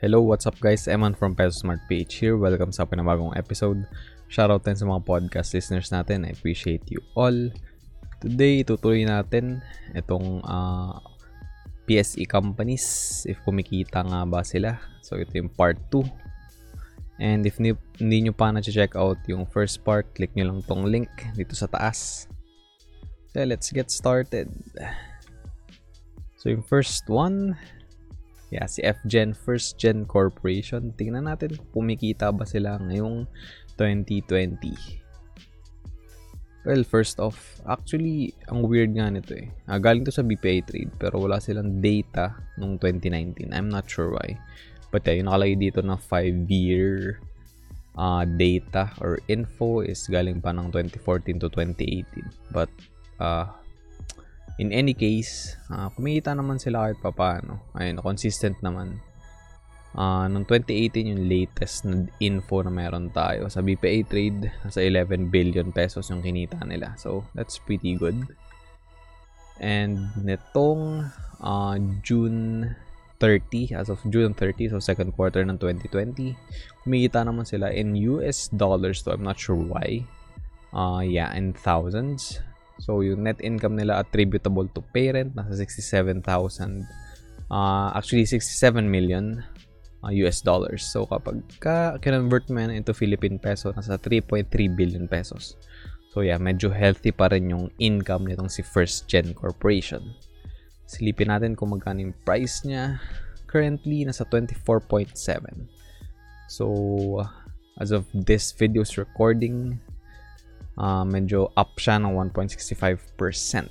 Hello, what's up guys? Eman from Peso Smart PH here. Welcome sa pinabagong episode. Shoutout din sa mga podcast listeners natin. I appreciate you all. Today, tutuloy natin itong uh, PSE companies. If kumikita nga ba sila. So, ito yung part 2. And if hindi nyo pa na-check out yung first part, click nyo lang tong link dito sa taas. So, let's get started. So, yung first one, Yeah, si FGen First Gen Corporation. Tingnan natin kung kumikita ba sila ngayong 2020. Well, first off, actually, ang weird nga nito eh. Uh, galing to sa BPI Trade pero wala silang data nung 2019. I'm not sure why. But yeah, yung nakalagay dito na 5-year uh, data or info is galing pa ng 2014 to 2018. But uh, in any case, uh, kumikita naman sila kahit papaano. Ayun, consistent naman. Uh, noong 2018 yung latest na info na meron tayo sa BPA trade, nasa 11 billion pesos yung kinita nila. So, that's pretty good. And netong uh, June 30, as of June 30, so second quarter ng 2020, kumikita naman sila in US dollars to I'm not sure why. Uh, yeah, in thousands. So, yung net income nila attributable to parent, nasa 67,000. Uh, actually, 67 million uh, US dollars. So, kapag ka convert mo yan into Philippine peso, nasa 3.3 billion pesos. So, yeah, medyo healthy pa rin yung income nitong si First Gen Corporation. Silipin natin kung magkano yung price niya. Currently, nasa 24.7. So, as of this video's recording, uh, medyo up siya ng 1.65%.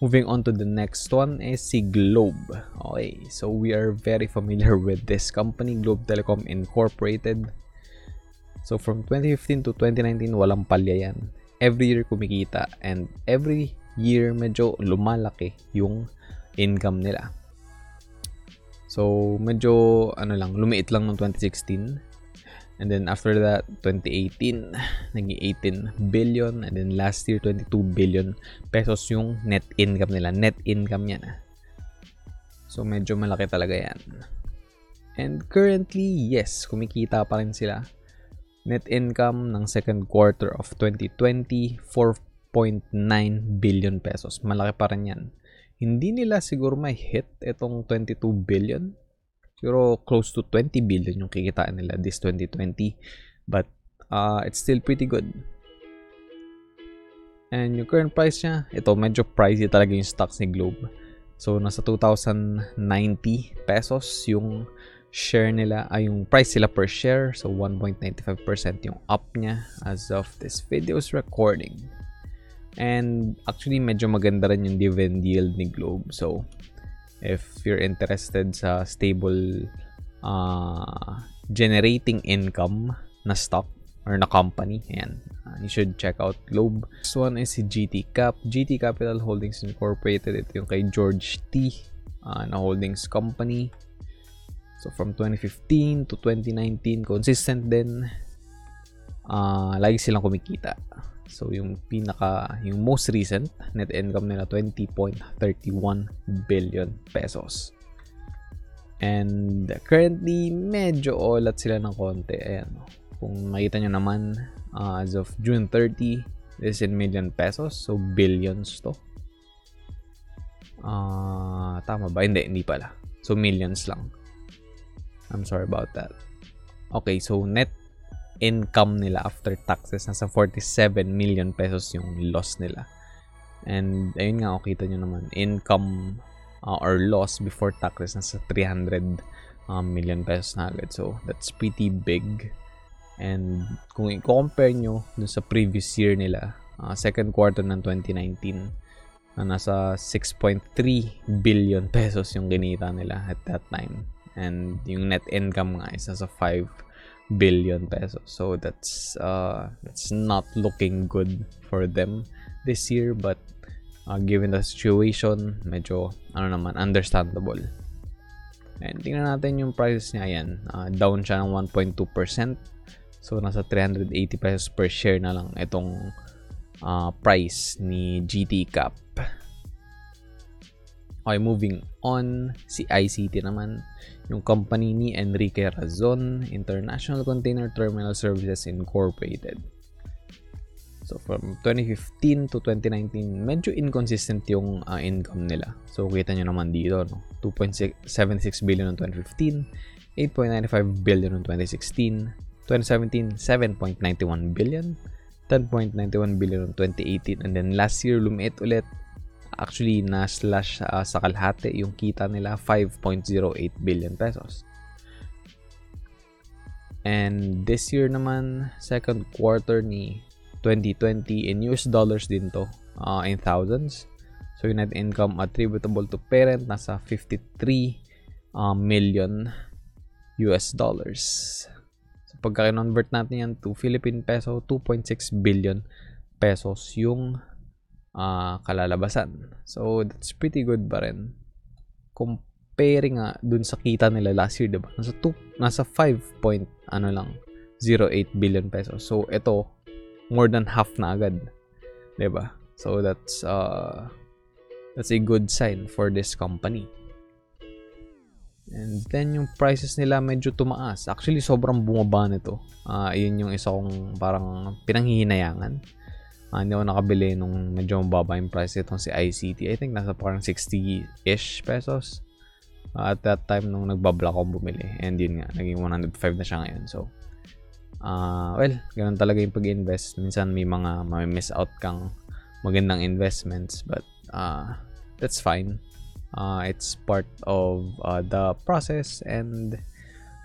Moving on to the next one is si Globe. Okay, so we are very familiar with this company, Globe Telecom Incorporated. So from 2015 to 2019, walang palya yan. Every year kumikita and every year medyo lumalaki yung income nila. So medyo ano lang, lumiit lang ng 2016 And then after that, 2018, naging 18 billion. And then last year, 22 billion pesos yung net income nila. Net income yan. Ah. So medyo malaki talaga yan. And currently, yes, kumikita pa rin sila. Net income ng second quarter of 2020, 4.9 billion pesos. Malaki pa rin yan. Hindi nila siguro may hit itong 22 billion Siguro close to 20 billion yung kikitain nila this 2020. But uh, it's still pretty good. And yung current price niya, ito medyo pricey talaga yung stocks ni Globe. So nasa 2,090 pesos yung share nila, ay yung price sila per share. So 1.95% yung up niya as of this video's recording. And actually medyo maganda rin yung dividend yield ni Globe. So if you're interested sa stable uh, generating income na stock or na company, ayan, uh, you should check out Globe. This one is si GT Cap. GT Capital Holdings Incorporated. Ito yung kay George T. Uh, na holdings company. So from 2015 to 2019, consistent din. Uh, lagi silang kumikita. So yung pinaka yung most recent net income nila 20.31 billion pesos. And currently medyo olat sila ng konti. Ayan. Kung makita nyo naman uh, as of June 30 this is in million pesos. So billions to. Uh, tama ba? Hindi, hindi pala. So millions lang. I'm sorry about that. Okay, so net income nila after taxes nasa 47 million pesos yung loss nila. And ayun nga, kita nyo naman, income uh, or loss before taxes nasa 300 um, million pesos na agad. So, that's pretty big. And kung i-compare nyo dun sa previous year nila, uh, second quarter ng 2019, na nasa 6.3 billion pesos yung ginita nila at that time. And yung net income nga is nasa 5 billion pesos. So that's uh, that's not looking good for them this year but uh, given the situation, medyo ano naman understandable. And tingnan natin yung prices niya yan. Uh, down siya ng 1.2%. So nasa 380 pesos per share na lang itong uh, price ni GT Cap. Okay, moving on, si ICT naman, yung company ni Enrique Razon, International Container Terminal Services Incorporated. So from 2015 to 2019, medyo inconsistent yung uh, income nila. So kita nyo naman dito, no? 2.76 billion in 2015, 8.95 billion in 2016, 2017, 7.91 billion, 10.91 billion in 2018, and then last year lumiit ulit actually na slash uh, sa kalahati yung kita nila 5.08 billion pesos. And this year naman, second quarter ni 2020 in US dollars din to, uh, in thousands. So yung net income attributable to parent nasa 53 uh, million US dollars. So pagka convert natin yan to Philippine peso, 2.6 billion pesos yung uh, kalalabasan. So, that's pretty good pa rin. Comparing nga dun sa kita nila last year, diba? Nasa, 2, nasa 5 point, ano lang, 08 billion pesos. So, ito, more than half na agad. Diba? So, that's, uh, that's a good sign for this company. And then yung prices nila medyo tumaas. Actually, sobrang bumaba nito. Uh, yun yung isa kong parang pinanghihinayangan Uh, hindi ako nakabili nung medyo mababa yung price itong si ICT. I think nasa parang 60-ish pesos. Uh, at that time nung nagbablock ako bumili. And yun nga, naging 105 na siya ngayon. So, uh, well, ganun talaga yung pag-invest. Minsan may mga may miss out kang magandang investments. But, uh, that's fine. Uh, it's part of uh, the process and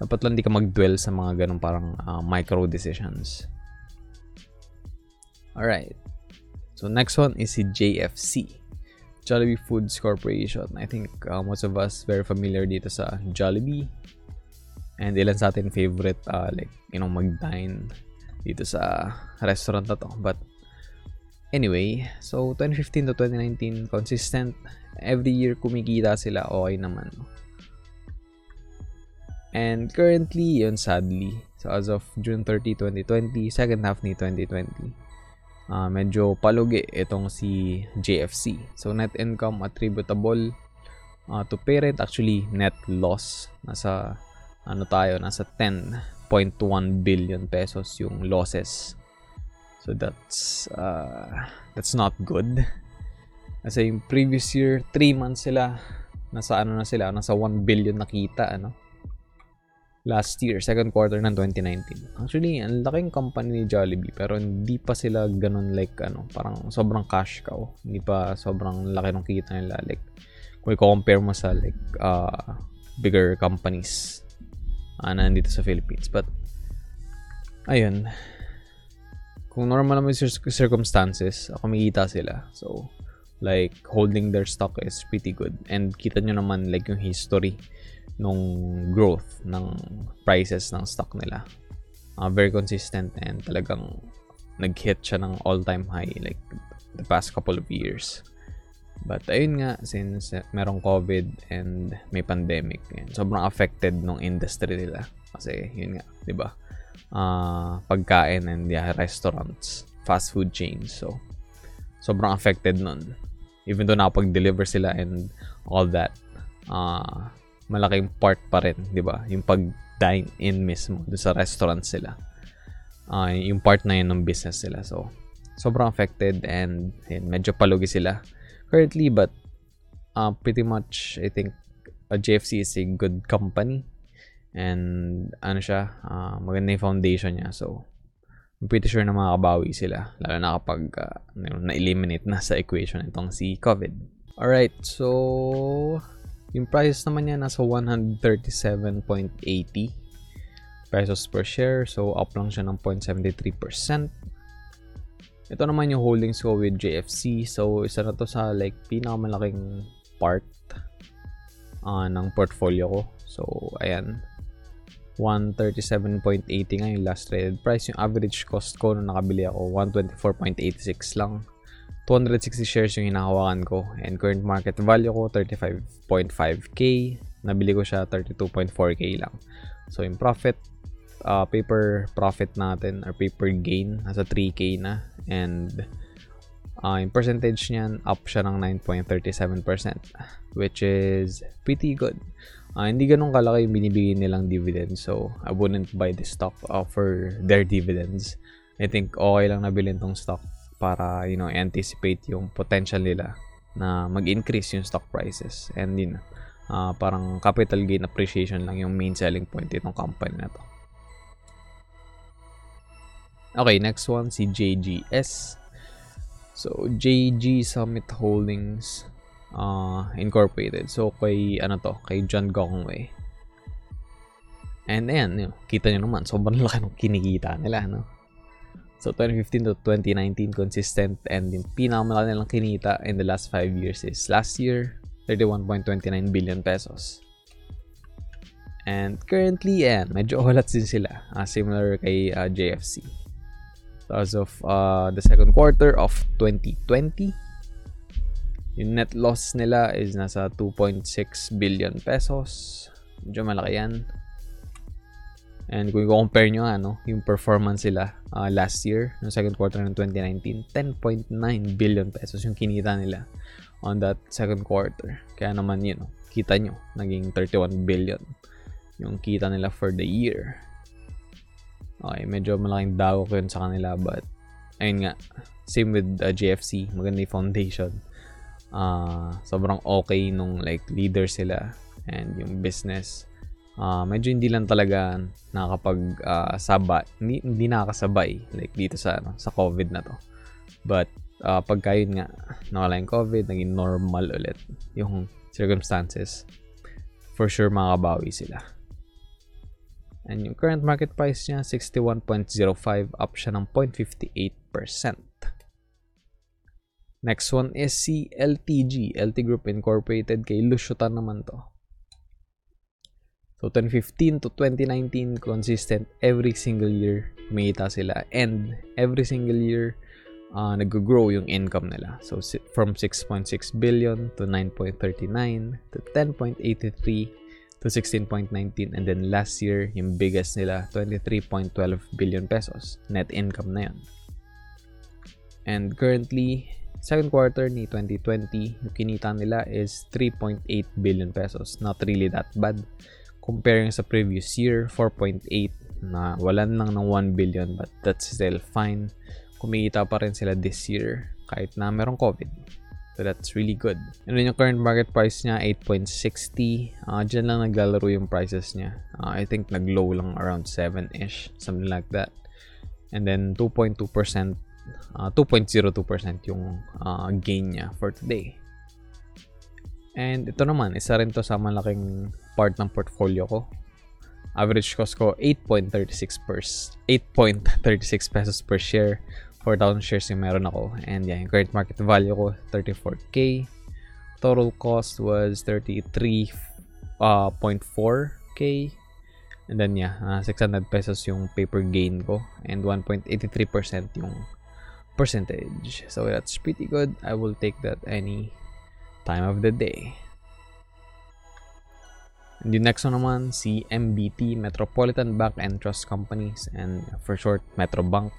dapat lang di ka mag-dwell sa mga ganun parang uh, micro decisions. Alright. So next one is si JFC. Jollibee Foods Corporation. I think uh, most of us very familiar dito sa Jollibee. And ilan sa atin favorite uh, like, you know, mag-dine dito sa restaurant na to. But anyway, so 2015 to 2019, consistent. Every year kumikita sila, okay naman. And currently, yun sadly. So as of June 30, 2020, second half ni 2020, uh, medyo palugi itong si JFC. So net income attributable uh, to parent actually net loss nasa ano tayo nasa 10.1 billion pesos yung losses. So that's uh, that's not good. Kasi yung previous year 3 months sila nasa ano na sila nasa 1 billion nakita ano last year, second quarter ng 2019. Actually, ang laking company ni Jollibee pero hindi pa sila ganun like ano, parang sobrang cash cow. Hindi pa sobrang laki ng kita nila like kung i-compare mo sa like uh, bigger companies uh, na nandito sa Philippines. But ayun, kung normal naman yung circumstances, kumikita sila. So, like, holding their stock is pretty good. And kita nyo naman, like, yung history nung growth ng prices ng stock nila. Uh, very consistent and talagang nag-hit siya ng all-time high like the past couple of years. But ayun nga, since merong COVID and may pandemic, yan, sobrang affected nung industry nila. Kasi yun nga, di ba? Uh, pagkain and yeah, restaurants, fast food chains. So, sobrang affected nun. Even though nakapag-deliver sila and all that, uh, malaking part pa rin, 'di ba? Yung pag dine in mismo do sa restaurant sila. Uh, yung part na yun ng business sila. So, sobrang affected and yun, medyo palugi sila currently but uh, pretty much I think a JFC is a good company and ano siya uh, maganda yung foundation niya so I'm pretty sure na makakabawi sila lalo na kapag uh, na-eliminate na sa equation itong si COVID alright so yung price naman niya nasa 137.80 pesos per share. So, up lang siya ng 0.73%. Ito naman yung holdings ko with JFC. So, isa na to sa like pinakamalaking part uh, ng portfolio ko. So, ayan. 137.80 nga yung last traded price. Yung average cost ko nung nakabili ako, 124.86 lang. 260 shares yung hinahawakan ko. And current market value ko 35.5k nabili ko siya 32.4k lang. So yung profit uh, paper profit natin or paper gain nasa 3k na. And Uh, yung percentage niyan, up siya ng 9.37%, which is pretty good. Uh, hindi ganun kalaki yung binibigay nilang dividends, so I wouldn't buy this stock uh, for their dividends. I think okay lang nabilin tong stock para, you know, anticipate yung potential nila na mag-increase yung stock prices. And yun, uh, parang capital gain appreciation lang yung main selling point itong company na to. Okay, next one, si JGS. So, JG Summit Holdings uh, Incorporated. So, kay, ano to, kay John Gongwei. And yun, kita nyo naman, sobrang laki ng kinikita nila, no? So, 2015 to 2019, consistent and yung pinakamalaki nilang kinita in the last 5 years is last year, 31.29 billion pesos. And currently, yan, medyo olat din sila. Uh, similar kay uh, JFC as of uh, the second quarter of 2020. Yung net loss nila is nasa 2.6 billion pesos. Medyo malaki yan. And kung i-compare nyo ano, yung performance sila uh, last year, no second quarter ng 2019, 10.9 billion pesos yung kinita nila on that second quarter. Kaya naman yun, know, kita nyo, naging 31 billion yung kita nila for the year. Okay, medyo malaking dago ko yun sa kanila but ayun nga, same with uh, GFC, maganda yung foundation. Uh, sobrang okay nung like leader sila and yung business. Uh, medyo hindi lang talaga nakakapag uh, saba, hindi, hindi nakakasabay like dito sa ano, sa COVID na to. But uh, pagka yun nga, nawala yung COVID, naging normal ulit yung circumstances. For sure makakabawi sila. And yung current market price niya, 61.05, up siya ng 0.58%. Next one is si LTG, LT Group Incorporated, kay Lushotan naman to. So 2015 to 2019, consistent every single year, kumita sila. And every single year, uh, nag-grow yung income nila. So from 6.6 billion to 9.39 to 10.83 to 16.19 and then last year yung biggest nila 23.12 billion pesos net income na yun and currently second quarter ni 2020 yung kinita nila is 3.8 billion pesos not really that bad comparing sa previous year 4.8 na walan lang ng 1 billion but that's still fine kumita pa rin sila this year kahit na merong COVID So that's really good. And then yung current market price niya, 8.60. Uh, dyan lang naglalaro yung prices niya. Uh, I think nag-low lang around 7-ish, something like that. And then 2.2%, uh, 2.02% yung uh, gain niya for today. And ito naman, isa rin to sa malaking part ng portfolio ko. Average cost ko 8.36 per 8.36 pesos per share 4,000 shares yung meron ako. And yeah, yung current market value ko, 34k. Total cost was 33.4k. Uh, and then yeah, uh, 600 pesos yung paper gain ko. And 1.83% yung percentage. So that's pretty good. I will take that any time of the day. And the next one naman, si MBT, Metropolitan Bank and Trust Companies, and for short, Metrobank.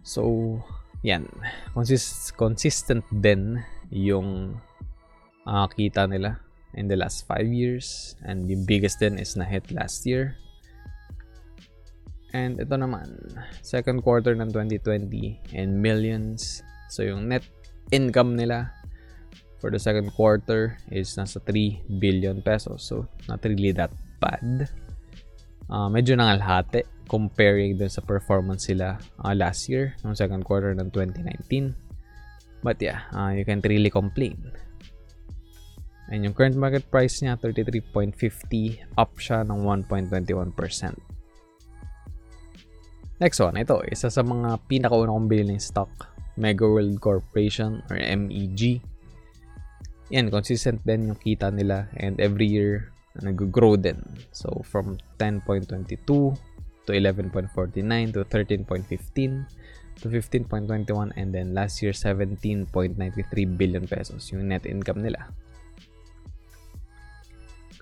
So, yan. Consist consistent din yung uh, kita nila in the last 5 years. And the biggest din is na-hit last year. And ito naman, second quarter ng 2020 in millions. So, yung net income nila for the second quarter is nasa 3 billion pesos. So, not really that bad. Uh, medyo nangalhati comparing dun sa performance sila uh, last year, ng second quarter ng 2019. But yeah, uh, you can't really complain. And yung current market price niya, 33.50, up siya ng 1.21%. Next one, ito, isa sa mga pinakauna kong bilhin stock, Mega World Corporation or MEG. Yan, consistent din yung kita nila and every year nag-grow din. So, from 10.22 to 11.49 to 13.15 to 15.21 and then last year 17.93 billion pesos yung net income nila.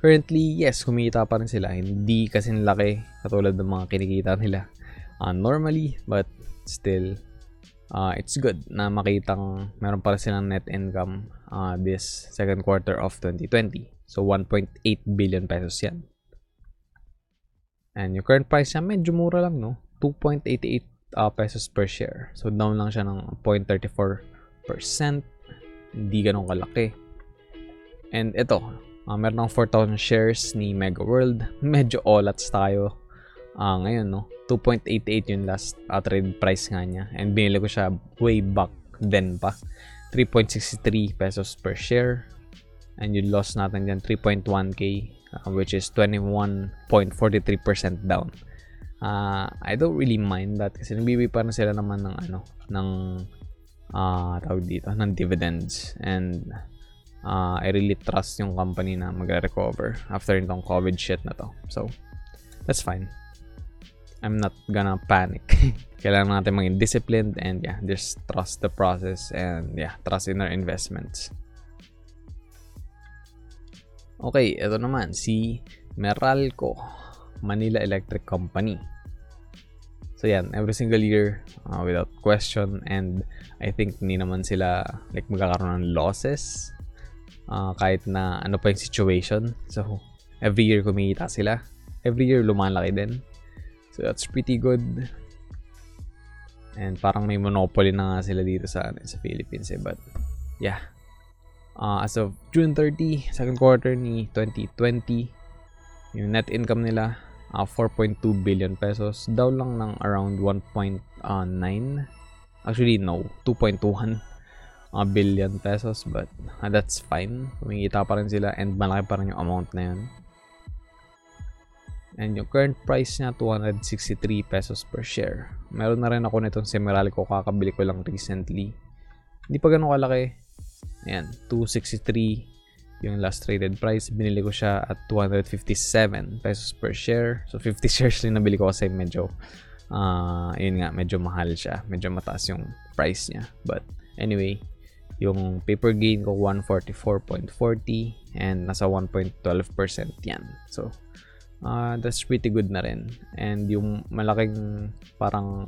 Currently, yes, kumita pa rin sila. Hindi kasi laki katulad ng mga kinikita nila uh, normally, but still, uh, it's good na makitang meron para silang net income uh, this second quarter of 2020. So 1.8 billion pesos yan. And yung current price niya medyo mura lang no. 2.88 uh, pesos per share. So down lang siya ng 0.34%. Hindi ganun kalaki. And ito, uh, meron ng 4,000 shares ni Mega World. Medyo olats tayo uh, ngayon, no? 2.88 yung last uh, trade price nga niya. And binili ko siya way back then pa. 3.63 pesos per share. And yung loss natin dyan, 3.1k, uh, which is 21.43% down. Uh, I don't really mind that kasi nabibi pa na sila naman ng ano, ng uh, tawag dito, ng dividends. And uh, I really trust yung company na magre-recover after itong COVID shit na to. So, that's fine. I'm not gonna panic. Kailangan natin maging disciplined and yeah, just trust the process and yeah, trust in our investments. Okay, ito naman si Meralco, Manila Electric Company. So yan, every single year uh, without question and I think hindi naman sila like magkakaroon ng losses uh, kahit na ano pa yung situation. So every year kumikita sila. Every year lumalaki din. So that's pretty good. And parang may monopoly na nga sila dito sa ano, sa Philippines eh. But yeah. Uh, as of June 30, second quarter ni 2020, yung net income nila uh, 4.2 billion pesos. Down lang ng around 1.9. Actually, no. 2.21 uh, billion pesos. But uh, that's fine. Kumikita pa rin sila and malaki pa rin yung amount na yun. And yung current price niya, 263 pesos per share. Meron na rin ako nitong Semiralico, kakabili ko lang recently. Hindi pa ganun kalaki. Ayan, 263 yung last traded price. Binili ko siya at 257 pesos per share. So 50 shares lang nabili ko kasi medyo, uh, yun nga, medyo mahal siya. Medyo mataas yung price niya. But anyway, yung paper gain ko 144.40 and nasa 1.12% yan. So, uh, that's pretty good na rin. And yung malaking parang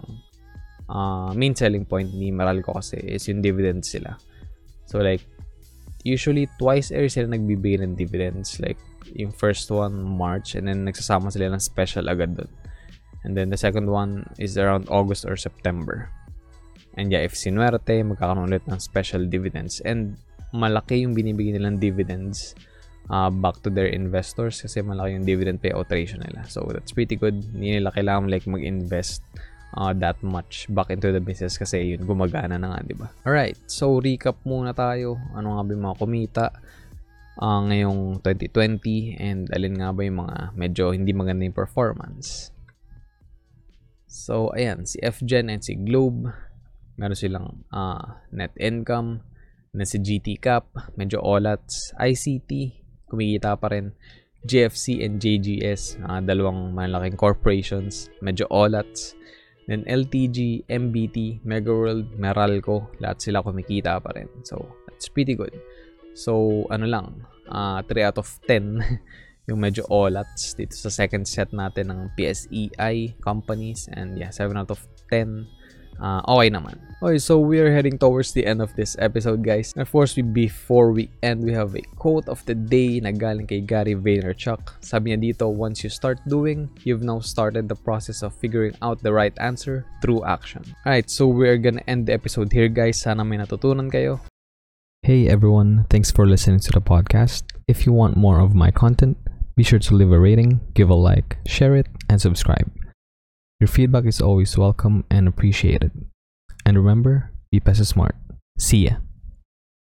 uh, main selling point ni Meralco kasi is yung dividends sila. So like, usually twice a year sila nagbibigay ng dividends. Like, yung first one, March, and then nagsasama sila ng special agad doon. And then the second one is around August or September. And yeah, if sinuwerte, magkakaroon ulit ng special dividends. And malaki yung binibigay nilang dividends uh, back to their investors kasi malaki yung dividend payout ratio nila. So that's pretty good. Hindi nila kailangan like mag-invest uh, that much back into the business kasi yun gumagana na nga, di ba? Alright, so recap muna tayo. Ano nga ba yung mga kumita uh, ngayong 2020 and alin nga ba yung mga medyo hindi maganda yung performance. So, ayan, si FGen and si Globe, meron silang uh, net income na si GT Cap, medyo olats, ICT, kumikita pa rin. GFC and JGS, uh, dalawang malaking corporations, medyo olats. Then LTG, MBT, Megaworld, Meralco, lahat sila kumikita pa rin. So, that's pretty good. So, ano lang, uh, ah, 3 out of 10 yung medyo olats dito sa second set natin ng PSEI companies. And yeah, 7 out of 10 uh, okay naman. Okay, so we are heading towards the end of this episode, guys. And of course, we, before we end, we have a quote of the day na galing kay Gary Vaynerchuk. Sabi niya dito, once you start doing, you've now started the process of figuring out the right answer through action. Alright, so we're gonna end the episode here, guys. Sana may natutunan kayo. Hey everyone, thanks for listening to the podcast. If you want more of my content, be sure to leave a rating, give a like, share it, and subscribe. Your feedback is always welcome and appreciated. And remember, be Pesa Smart. See ya.